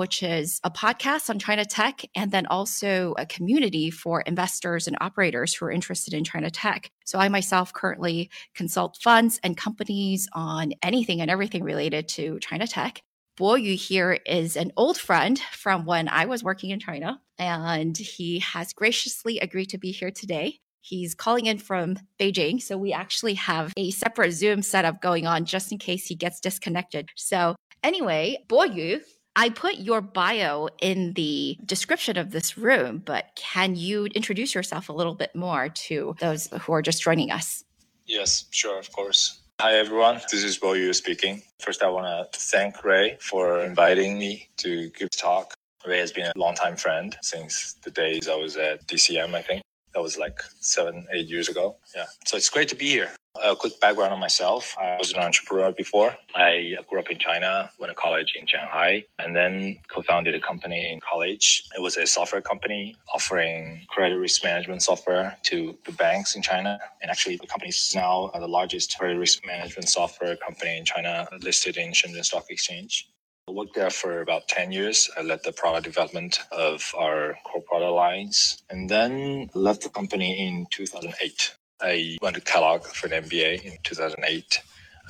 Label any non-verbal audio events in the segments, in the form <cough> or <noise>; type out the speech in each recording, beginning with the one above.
which is a podcast on China tech and then also a community for investors and operators who are interested in China tech. So I myself currently consult funds and companies on anything and everything related to China tech. Boyu here is an old friend from when I was working in China, and he has graciously agreed to be here today. He's calling in from Beijing. So we actually have a separate Zoom setup going on just in case he gets disconnected. So, anyway, Boyu, I put your bio in the description of this room, but can you introduce yourself a little bit more to those who are just joining us? Yes, sure, of course. Hi, everyone. This is Boyu speaking. First, I want to thank Ray for inviting me to give talk. Ray has been a longtime friend since the days I was at DCM, I think. That was like seven, eight years ago. Yeah. So it's great to be here. A quick background on myself. I was an entrepreneur before. I grew up in China, went to college in Shanghai, and then co-founded a company in college. It was a software company offering credit risk management software to the banks in China. And actually, the company is now the largest credit risk management software company in China, listed in Shenzhen Stock Exchange. I worked there for about 10 years. I led the product development of our core product lines and then left the company in 2008. I went to Kellogg for an MBA in 2008.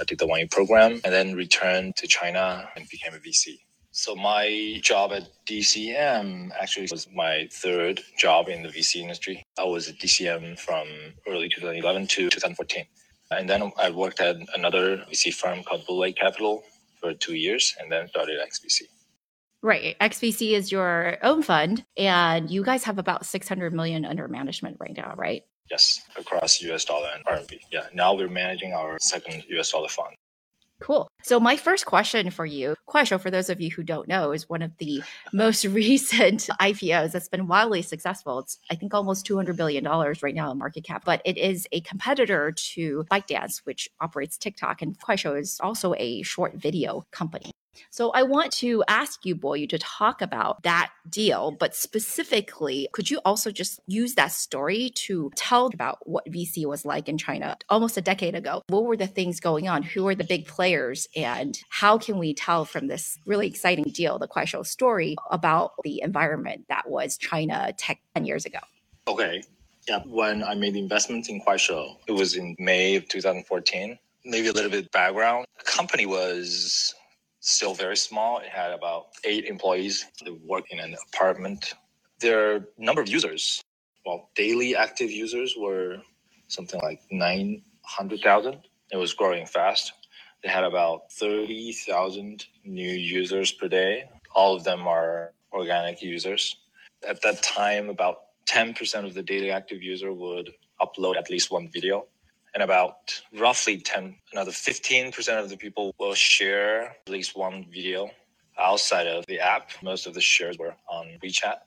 I did the one year program and then returned to China and became a VC. So my job at DCM actually was my third job in the VC industry. I was at DCM from early 2011 to 2014. And then I worked at another VC firm called Blue Lake Capital for two years and then started XVC. Right. XVC is your own fund, and you guys have about 600 million under management right now, right? Yes, across US dollar and RMB. Yeah. Now we're managing our second US dollar fund. Cool. So my first question for you, Kuaishou, for those of you who don't know, is one of the <laughs> most recent <laughs> IPOs that's been wildly successful. It's I think almost two hundred billion dollars right now in market cap, but it is a competitor to ByteDance, which operates TikTok, and Kuaishou is also a short video company. So I want to ask you, Boyu, to talk about that deal, but specifically, could you also just use that story to tell about what VC was like in China almost a decade ago? What were the things going on? Who were the big players? And how can we tell from this really exciting deal, the Kuaishou story, about the environment that was China tech 10 years ago? Okay. Yeah. When I made the investment in Kuaishou, it was in May of 2014. Maybe a little bit background. The company was still very small. It had about eight employees. They work in an apartment. Their number of users, well, daily active users were something like 900,000. It was growing fast. They had about 30,000 new users per day. All of them are organic users. At that time, about 10% of the daily active user would upload at least one video and about roughly 10 another 15% of the people will share at least one video outside of the app. Most of the shares were on wechat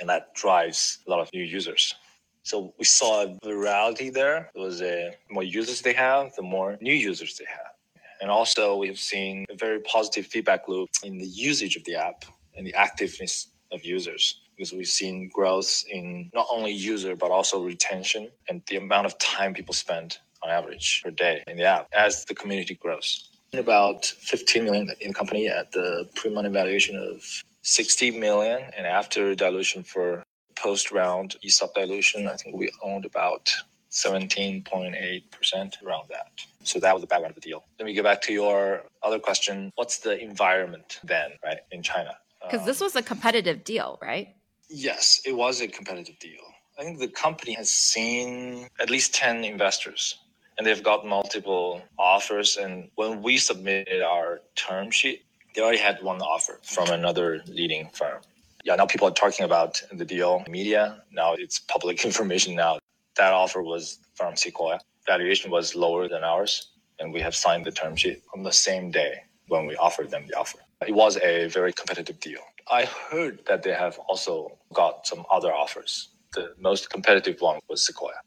and that drives a lot of new users. So we saw a virality there. It was uh, a more users they have the more new users they have. And also we've seen a very positive feedback loop in the usage of the app and the activeness of users because we've seen growth in not only user but also retention and the amount of time people spend on average per day in the app as the community grows. About 15 million in company at the pre-money valuation of 60 million, and after dilution for post-round ESOP dilution, I think we owned about 17.8% around that. So that was the background of the deal. Let me get back to your other question. What's the environment then, right, in China? Because um, this was a competitive deal, right? Yes, it was a competitive deal. I think the company has seen at least 10 investors and they've got multiple offers. And when we submitted our term sheet, they already had one offer from another leading firm. Yeah, now people are talking about the deal media. Now it's public <laughs> information now. That offer was from Sequoia. Valuation was lower than ours, and we have signed the term sheet on the same day when we offered them the offer. It was a very competitive deal. I heard that they have also got some other offers. The most competitive one was Sequoia.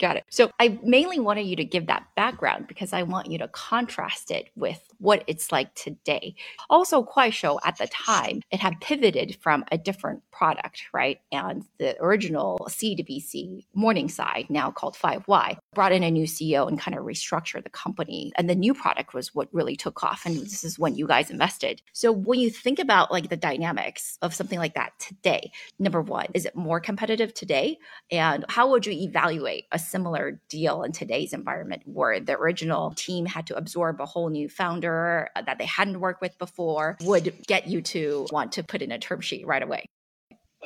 Got it. So I mainly wanted you to give that background because I want you to contrast it with what it's like today. Also, Kuaishou at the time, it had pivoted from a different product, right? And the original C2BC Morningside, now called 5Y, brought in a new CEO and kind of restructured the company. And the new product was what really took off. And this is when you guys invested. So when you think about like the dynamics of something like that today, number one, is it more competitive today? And how would you evaluate a similar deal in today's environment where the original team had to absorb a whole new founder that they hadn't worked with before would get you to want to put in a term sheet right away?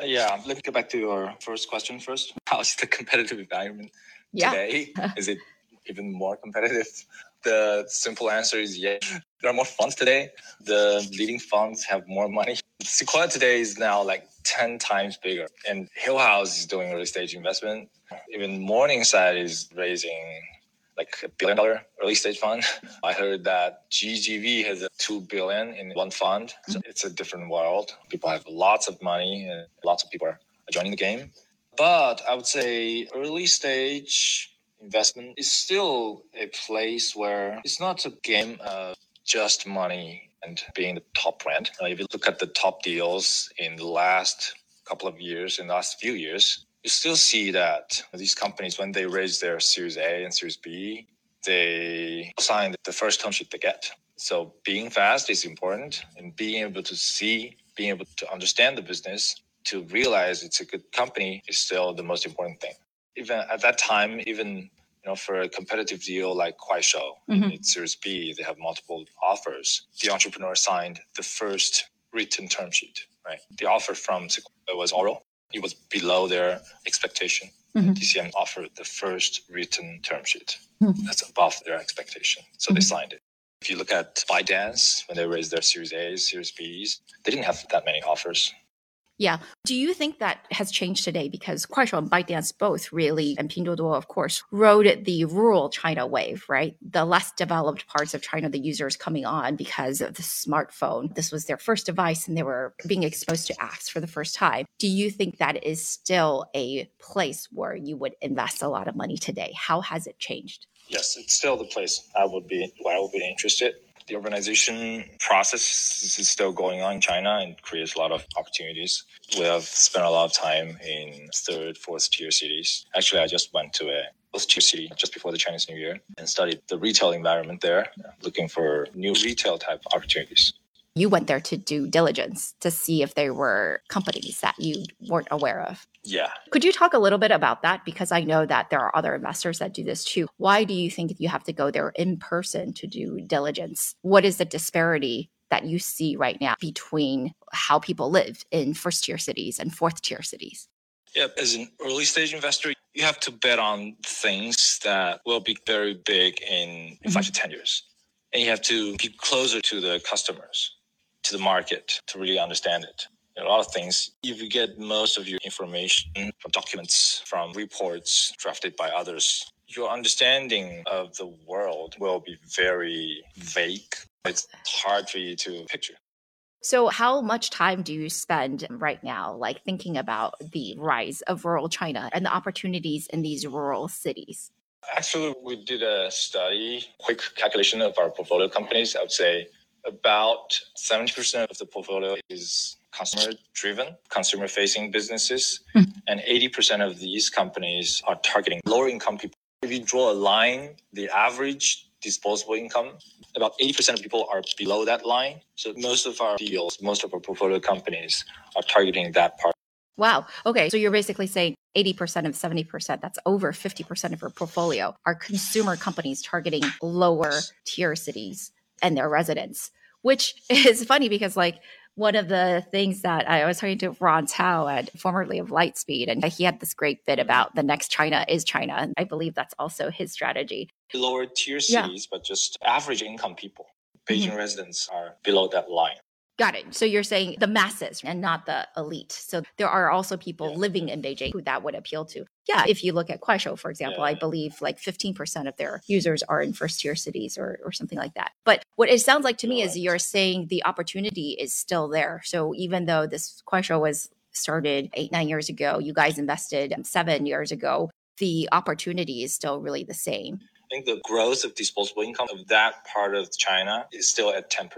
Uh, yeah, let me go back to your first question first. <laughs> How's the competitive environment Yeah. today? <laughs> is it even more competitive? The simple answer is yes. There are more funds today. The leading funds have more money. Sequoia today is now like 10 times bigger. And Hillhouse is doing early stage investment. Even Morningside is raising like a billion dollar early stage fund. I heard that GGV has a two billion in one fund. So mm-hmm. it's a different world. People have lots of money and lots of people are joining the game. But I would say early stage investment is still a place where it's not a game of just money and being the top brand. If you look at the top deals in the last couple of years, in the last few years, you still see that these companies, when they raise their Series A and Series B, they sign the first term sheet they get. So being fast is important and being able to see, being able to understand the business, to realize it's a good company is still the most important thing. Even at that time, even you know, for a competitive deal like Kuaishou, Mhm. in Series B, they have multiple offers. The entrepreneur signed the first written term sheet, right? The offer from Sequoia was oral. It was below their expectation. Mhm. DCM offered the first written term sheet. Mhm. That's above their expectation. So they signed it. If you look at ByteDance, when they raised their Series A's, Series B's, they didn't have that many offers. Yeah. Do you think that has changed today? Because Kuaishou and ByteDance both really, and Pinduoduo, of course, rode the rural China wave, right? The less developed parts of China, the users coming on because of the smartphone. This was their first device and they were being exposed to apps for the first time. Do you think that is still a place where you would invest a lot of money today? How has it changed? Yes, it's still the place I would be where I would be interested. The urbanization process is still going on in China and creates a lot of opportunities. We have spent a lot of time in third, fourth tier cities. Actually, I just went to a fourth tier city just before the Chinese New Year and studied the retail environment there, looking for new retail type opportunities. You went there to do diligence to see if there were companies that you weren't aware of. Yeah, Could you talk a little bit about that? Because I know that there are other investors that do this too. Why do you think you have to go there in person to do diligence? What is the disparity that you see right now between how people live in first tier cities and fourth tier cities? Yeah, as an early stage investor, you have to bet on things that will be very big in, in 5 to 10 years. And you have to be closer to the customers, to the market to really understand it. A lot of things. If you get most of your information from documents, from reports drafted by others, your understanding of the world will be very vague. It's hard for you to picture. So, how much time do you spend right now, like thinking about the rise of rural China and the opportunities in these rural cities? Actually, we did a study, quick calculation of our portfolio companies. I would say about 70% of the portfolio is customer driven, consumer facing businesses. Hmm. And 80% of these companies are targeting lower income people. If you draw a line, the average disposable income, about 80% of people are below that line. So most of our deals, most of our portfolio companies are targeting that part. Wow. Okay. So you're basically saying 80% of 70%, that's over 50% of your portfolio, are consumer companies targeting lower tier cities and their residents, which <laughs> is funny because, like, one of the things that I was talking to Ron Cao at formerly of Lightspeed, and he had this great bit about the next China is China. And I believe that's also his strategy. Lower tier Yeah. cities, but just average income people. Beijing mm-hmm. residents are below that line. Got it. So you're saying the masses and not the elite. So there are also people Yeah. living in Beijing who that would appeal to. Yeah. If you look at Kuaishou, for example, I believe like 15% of their users are in first tier cities or, or something like that. But what it sounds like to me is you're saying the opportunity is still there. So even though this Kuaishou was started eight, nine years ago, you guys invested seven years ago. the opportunity is still really the same. I think the growth of disposable income of that part of China is still at 10%.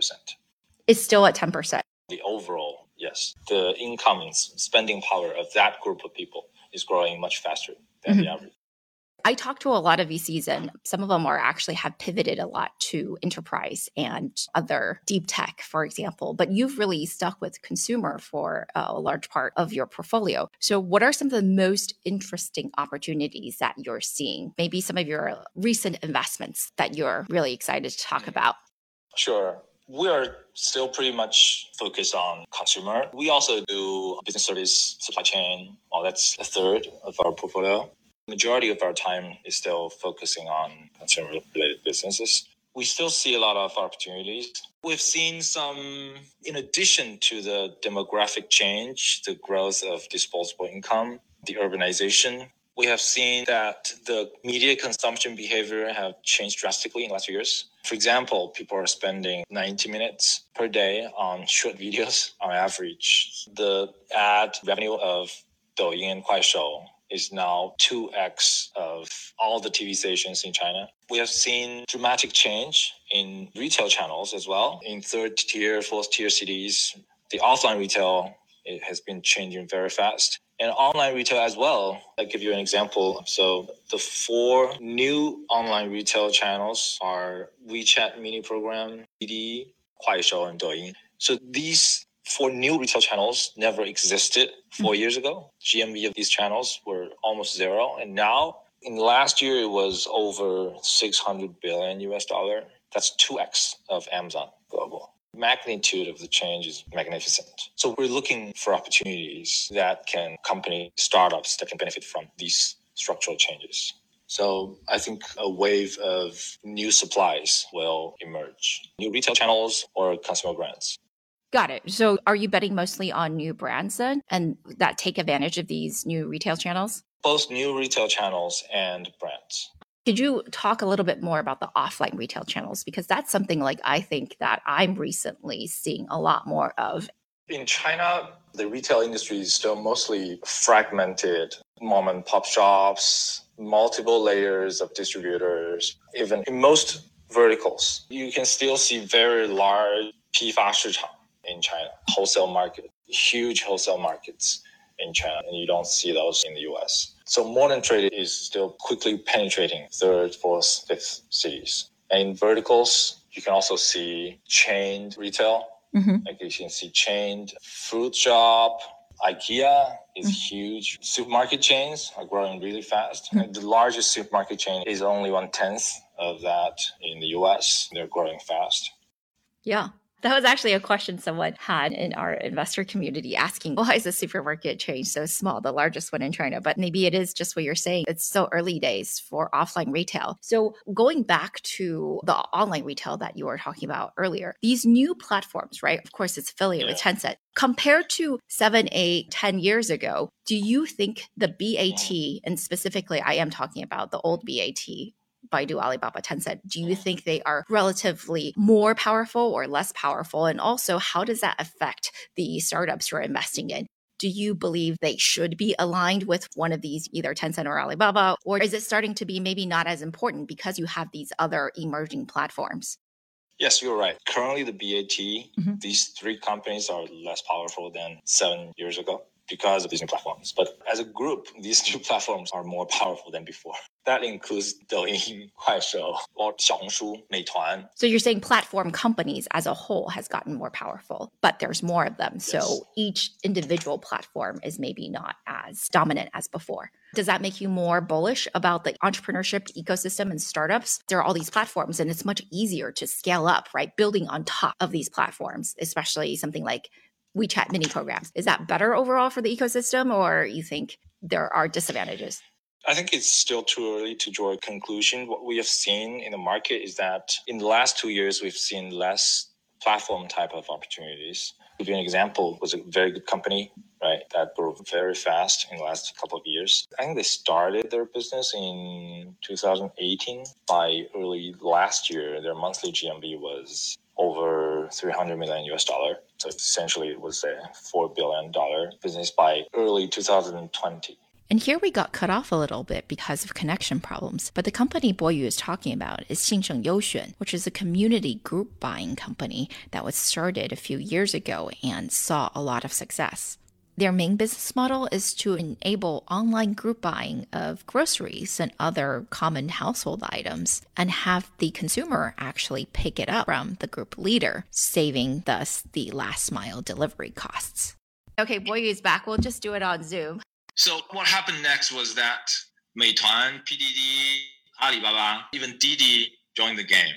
It's still at 10%. The overall, yes, the income spending power of that group of people is growing much faster than mm-hmm. the average. I talk to a lot of VCs, and some of them are actually have pivoted a lot to enterprise and other deep tech, for example. But you've really stuck with consumer for a large part of your portfolio. So, what are some of the most interesting opportunities that you're seeing? Maybe some of your recent investments that you're really excited to talk about. Sure. We are still pretty much focused on consumer. We also do business service, supply chain. Well, that's a third of our portfolio majority of our time is still focusing on consumer related businesses. We still see a lot of opportunities. We've seen some, in addition to the demographic change, the growth of disposable income, the urbanization, we have seen that the media consumption behavior have changed drastically in the last few years. For example, people are spending 90 minutes per day on short videos on average. The ad revenue of Douyin and Kuaishou is now 2x of all the TV stations in China. We have seen dramatic change in retail channels as well. In third tier, fourth tier cities, the offline retail it has been changing very fast. And online retail as well. I'll give you an example. So the four new online retail channels are WeChat mini program, Didi, Kuaishou, and Douyin. So these four new retail channels never existed 4 years ago. GMV of these channels were almost zero. And now in last year, it was over 600 billion US dollar. That's 2x of Amazon global. Magnitude of the change is magnificent. So we're looking for opportunities that can company startups that can benefit from these structural changes. So I think a wave of new supplies will emerge, new retail channels or consumer brands. Got it. So are you betting mostly on new brands then and that take advantage of these new retail channels? Both new retail channels and brands. Could you talk a little bit more about the offline retail channels? Because that's something like I think that I'm recently seeing a lot more of. In China, the retail industry is still mostly fragmented mom and pop shops, multiple layers of distributors. Even in most verticals, you can still see very large 批发市场 in China, wholesale market, huge wholesale markets in China, and you don't see those in the US. So modern trade is still quickly penetrating third, fourth, fifth cities. And in verticals, you can also see chained retail. Mm-hmm. Like you can see chained fruit shop, IKEA is mm-hmm. huge. Supermarket chains are growing really fast. Mm-hmm. the largest supermarket chain is only one tenth of that in the US. They're growing fast. Yeah. That was actually a question someone had in our investor community asking, why is the supermarket chain so small, the largest one in China? But maybe it is just what you're saying. It's so early days for offline retail. So going back to the online retail that you were talking about earlier, these new platforms, right? Of course, it's affiliated yeah. with Tencent. Compared to seven, eight, ten years ago, do you think the BAT, and specifically I am talking about the old BAT, Baidu, Alibaba, Tencent, do you think they are relatively more powerful or less powerful? And also, how does that affect the startups you're investing in? Do you believe they should be aligned with one of these, either Tencent or Alibaba? Or is it starting to be maybe not as important because you have these other emerging platforms? Yes, you're right. Currently, the BAT, mm-hmm. these three companies are less powerful than seven years ago because of these new platforms. But as a group, these <laughs> new platforms are more powerful than before. That includes Douyin, Kuaishou, or Xiaohongshu, Meituan. So you're saying platform companies as a whole has gotten more powerful, but there's more of them. Yes. So each individual platform is maybe not as dominant as before. Does that make you more bullish about the entrepreneurship ecosystem and startups? There are all these platforms and it's much easier to scale up, right? Building on top of these platforms, especially something like WeChat mini programs. Is that better overall for the ecosystem, or you think there are disadvantages? I think it's still too early to draw a conclusion. What we have seen in the market is that in the last two years, we've seen less platform type of opportunities. To give you an example, was a very good company, right, that grew very fast in the last couple of years. I think they started their business in 2018. By early last year, their monthly GMV was over 300 million US dollar. So essentially, it was a $4 billion business by early 2020. And here we got cut off a little bit because of connection problems. But the company Boyu is talking about is Xingsheng Youxuan, which is a community group buying company that was started a few years ago and saw a lot of success. Their main business model is to enable online group buying of groceries and other common household items and have the consumer actually pick it up from the group leader, saving thus the last mile delivery costs. Okay, Boyu is back. We'll just do it on Zoom. So what happened next was that Meituan, PDD, Alibaba, even Didi joined the game.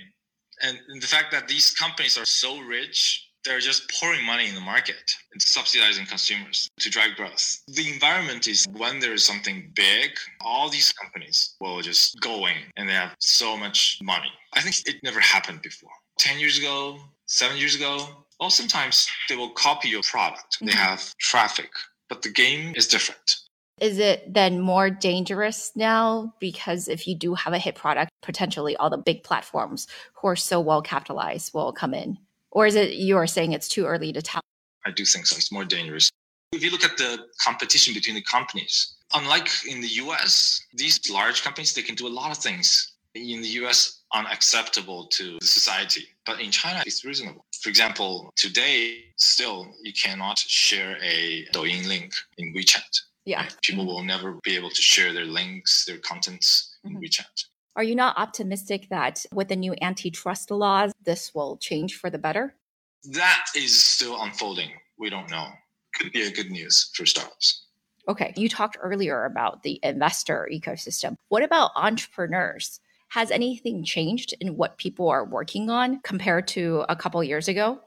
And the fact that these companies are so rich, they're just pouring money in the market and subsidizing consumers to drive growth. The environment is when there is something big, all these companies will just go in and they have so much money. I think it never happened before. 10 years ago, seven years ago, well, sometimes they will copy your product. They mm-hmm. have traffic, but the game is different. Is it then more dangerous now? Because if you do have a hit product, potentially all the big platforms who are so well capitalized will come in. Or is it you are saying it's too early to tell? I do think so. It's more dangerous. If you look at the competition between the companies, unlike in the US, these large companies, they can do a lot of things. In the US, unacceptable to society. But in China, it's reasonable. For example, today, still, you cannot share a Douyin link in WeChat. Yeah. People will never be able to share their links, their contents in Mhm. WeChat. Are you not optimistic that with the new antitrust laws, this will change for the better? That is still unfolding. We don't know. Could be a good news for startups. Okay, you talked earlier about the investor ecosystem. What about entrepreneurs? Has anything changed in what people are working on compared to a couple years ago?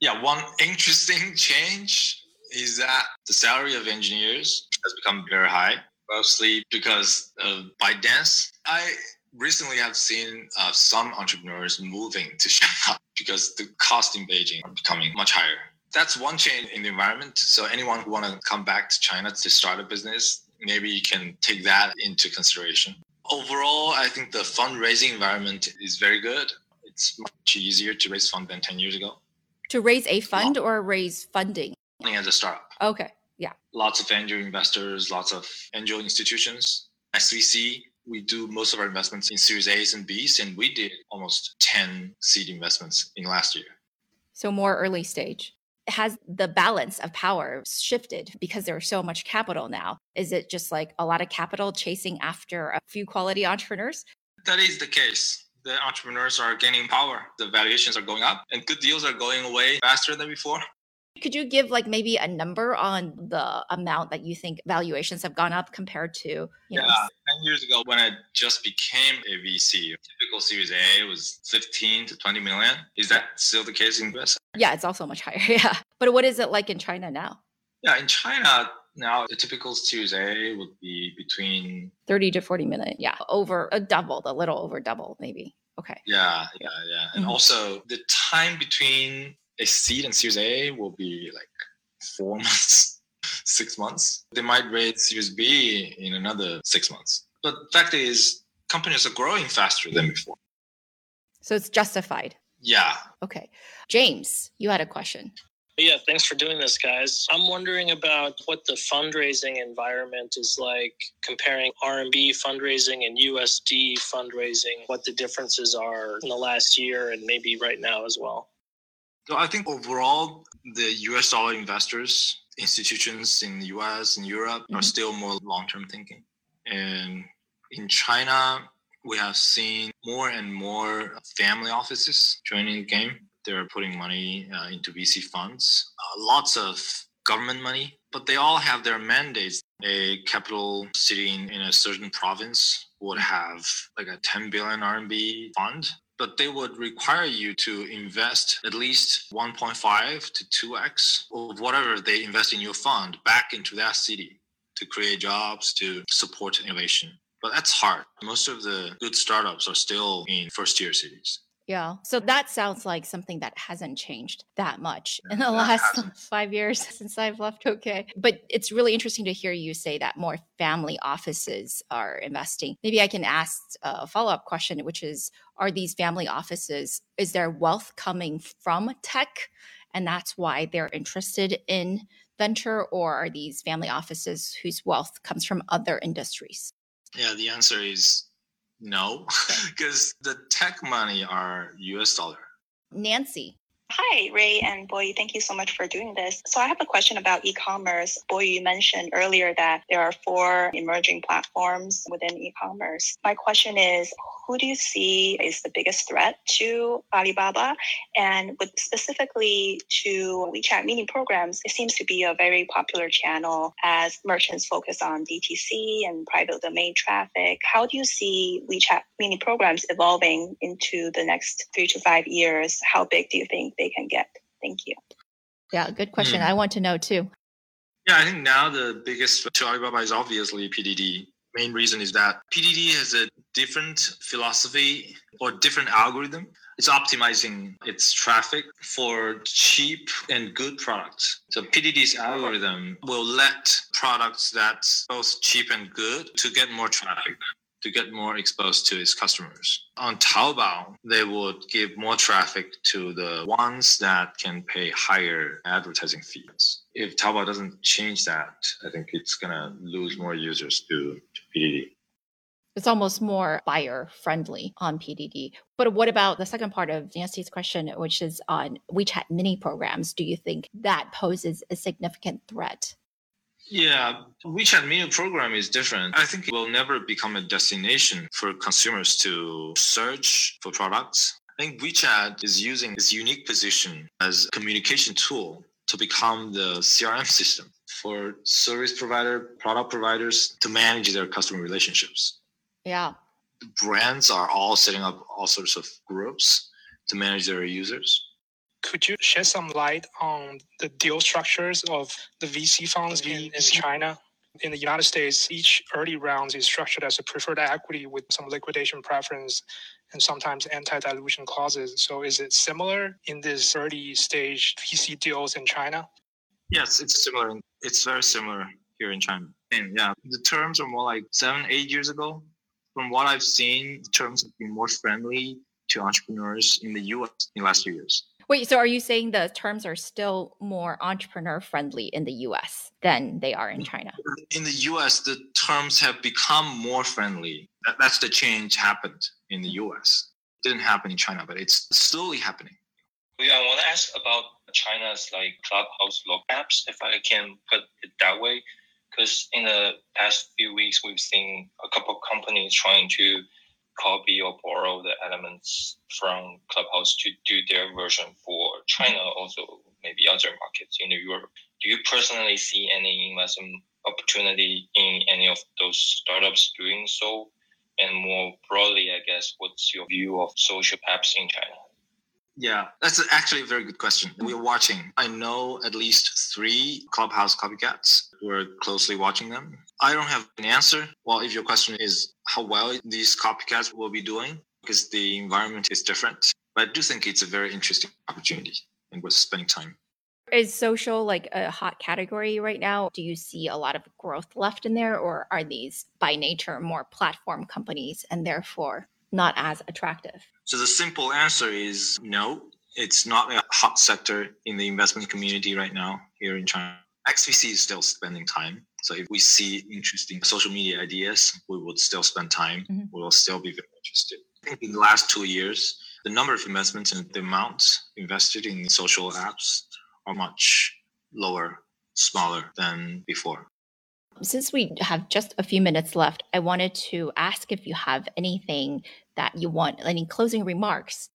Yeah, one <laughs> interesting change is that the salary of engineers has become very high, mostly because of ByteDance. I recently have seen uh, some entrepreneurs moving to <laughs> Shanghai because the cost in Beijing are becoming much higher. That's one change in the environment. So anyone who want to come back to China to start a business, maybe you can take that into consideration. Overall, I think the fundraising environment is very good. It's much easier to raise fund than 10 years ago. To raise a fund or raise funding? As a startup, Okay, yeah. lots of angel investors, lots of angel institutions. XVC, we do most of our investments in Series A's and B's, and we did almost 10 seed investments in last year. So more early stage. Has the balance of power shifted because there's so much capital now? Is it just like a lot of capital chasing after a few quality entrepreneurs? That is the case. The entrepreneurs are gaining power, the valuations are going up, and good deals are going away faster than before. Could you give like maybe a number on the amount that you think valuations have gone up compared to, you Yeah, know, 10 years ago when I just became a VC, typical Series A was 15 to 20 million. Is that still the case in US? yeah, it's also much higher. <laughs> Yeah. But what is it like in China now? Yeah, in China now, the typical Series A would be between 30 to 40 million. Yeah. Over a double, a little over double, maybe. Okay. Yeah, yeah, yeah. And Mhm. also the time between a seed and Series A will be like four <laughs> months, six months. They might raise Series B in another six months. But the fact is, companies are growing faster than before. So it's justified. Yeah. Okay. James, you had a question. Yeah, thanks for doing this, guys. I'm wondering about what the fundraising environment is like, comparing RMB fundraising and USD fundraising, what the differences are in the last year and maybe right now as well. So I think overall, the US dollar investors, institutions in the US and Europe are Mhm. still more long term thinking. And in China, we have seen more and more family offices joining the game. They're putting money uh, into VC funds, uh, lots of government money, but they all have their mandates. A capital sitting in a certain province would have like a 10 billion RMB fund but they would require you to invest at least 1.5 to 2x of whatever they invest in your fund back into that city to create jobs, to support innovation. But that's hard. Most of the good startups are still in first tier cities. Yeah. So that sounds like something that hasn't changed that much in the last <laughs> five years since I've left OK. But it's really interesting to hear you say that more family offices are investing. Maybe I can ask a follow up question, which is Are these family offices, is their wealth coming from tech? And that's why they're interested in venture, or are these family offices whose wealth comes from other industries? Yeah, the answer is no, because <laughs> the tech money are US dollar. Nancy, Hi, Ray and Boyu. Thank you so much for doing this. So, I have a question about e commerce. Boy, you mentioned earlier that there are four emerging platforms within e commerce. My question is who do you see is the biggest threat to Alibaba? And with specifically to WeChat mini programs, it seems to be a very popular channel as merchants focus on DTC and private domain traffic. How do you see WeChat mini programs evolving into the next three to five years? How big do you think they can get? Thank you. Yeah, good question. Hmm. I want to know too. Yeah, I think now the biggest threat to Alibaba is obviously PDD. Main reason is that PDD has a different philosophy or different algorithm. It's optimizing its traffic for cheap and good products. So PDD's algorithm will let products that's both cheap and good to get more traffic to get more exposed to its customers. On Taobao, they would give more traffic to the ones that can pay higher advertising fees. If Taobao doesn't change that, I think it's going to lose more users to, to PDD. It's almost more buyer friendly on PDD. But what about the second part of Nancy's question, which is on WeChat mini programs? Do you think that poses a significant threat? Yeah, WeChat Mini program is different. I think it will never become a destination for consumers to search for products. I think WeChat is using its unique position as a communication tool to become the CRM system for service provider, product providers to manage their customer relationships. Yeah. Brands are all setting up all sorts of groups to manage their users. Could you shed some light on the deal structures of the VC funds in, in China? In the United States, each early round is structured as a preferred equity with some liquidation preference and sometimes anti-dilution clauses. So is it similar in this early stage VC deals in China? Yes, it's similar. It's very similar here in China. And yeah, the terms are more like seven, eight years ago. From what I've seen, the terms have been more friendly to entrepreneurs in the US in the last few years. Wait, so are you saying the terms are still more entrepreneur friendly in the US than they are in China? In the US, the terms have become more friendly. That's the change happened in the US. It didn't happen in China, but it's slowly happening. Yeah, I want to ask about China's like clubhouse log apps, if I can put it that way. Because in the past few weeks, we've seen a couple of companies trying to copy or borrow the elements from Clubhouse to do their version for China, also maybe other markets in Europe. Do you personally see any investment opportunity in any of those startups doing so? And more broadly, I guess, what's your view of social apps in China? Yeah, that's actually a very good question. We're watching. I know at least three Clubhouse copycats. We're closely watching them. I don't have an answer. Well, if your question is how well these copycats will be doing, because the environment is different, but I do think it's a very interesting opportunity and we're spending time. Is social like a hot category right now? Do you see a lot of growth left in there, or are these by nature more platform companies and therefore not as attractive? So the simple answer is no. It's not a hot sector in the investment community right now here in China. XVC is still spending time. So if we see interesting social media ideas, we would still spend time. Mm-hmm. We will still be very interested. I think in the last two years, the number of investments and the amounts invested in social apps are much lower, smaller than before. Since we have just a few minutes left, I wanted to ask if you have anything that you want, any closing remarks.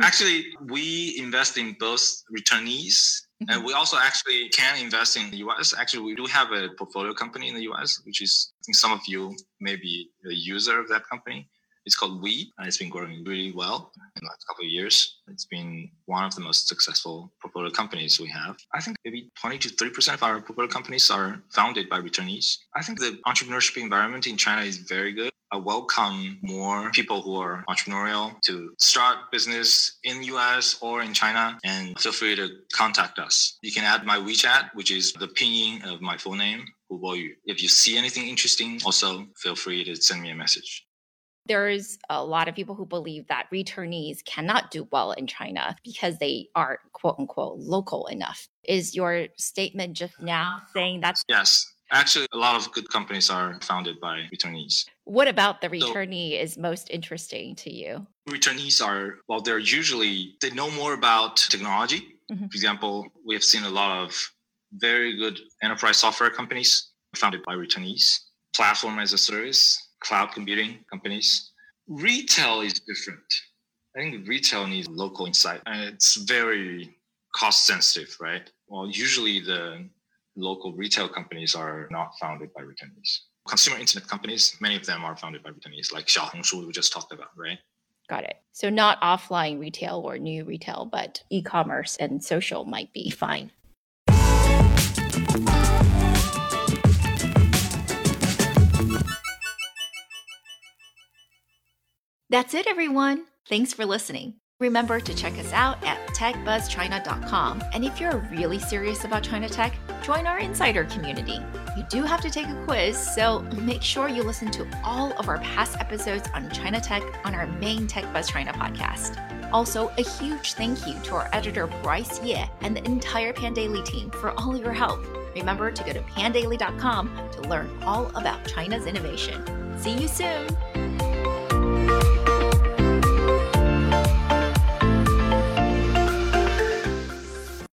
Actually, we invest in both returnees mm-hmm. and we also actually can invest in the US. Actually, we do have a portfolio company in the US, which is, I think some of you may be a user of that company. It's called Weee!, and it's been growing really well in the last couple of years. It's been one of the most successful portfolio companies we have. I think maybe 20 to 30% of our portfolio companies are founded by returnees. I think the entrepreneurship environment in China is very good. I welcome more people who are entrepreneurial to start business in US or in China and feel free to contact us. You can add my WeChat, which is the pinyin of my full name, Hu Boyu. If you see anything interesting, also feel free to send me a message. There's a lot of people who believe that returnees cannot do well in China because they are quote unquote local enough. Is your statement just now saying that's Yes. Actually, a lot of good companies are founded by returnees. what about the returnee is most interesting to you? Returnees are, well, they're usually, they know more about technology. Mhm. For example, we have seen a lot of very good enterprise software companies founded by returnees, platform as a service, cloud computing companies. Retail is different. I think retail needs local insight and it's very cost sensitive, right? Well, usually the local retail companies are not founded by returnees. Consumer internet companies, many of them are founded by returnees, like Xiaohongshu we just talked about, right? Got it. So not offline retail or new retail, but e-commerce and social might be fine. That's it, everyone. Thanks for listening. Remember to check us out at techbuzzchina.com. And if you're really serious about China tech, join our insider community. You do have to take a quiz, so make sure you listen to all of our past episodes on China tech on our main Tech Buzz China podcast. Also, a huge thank you to our editor Bryce Ye and the entire Pandaily team for all of your help. Remember to go to pandaily.com to learn all about China's innovation. See you soon!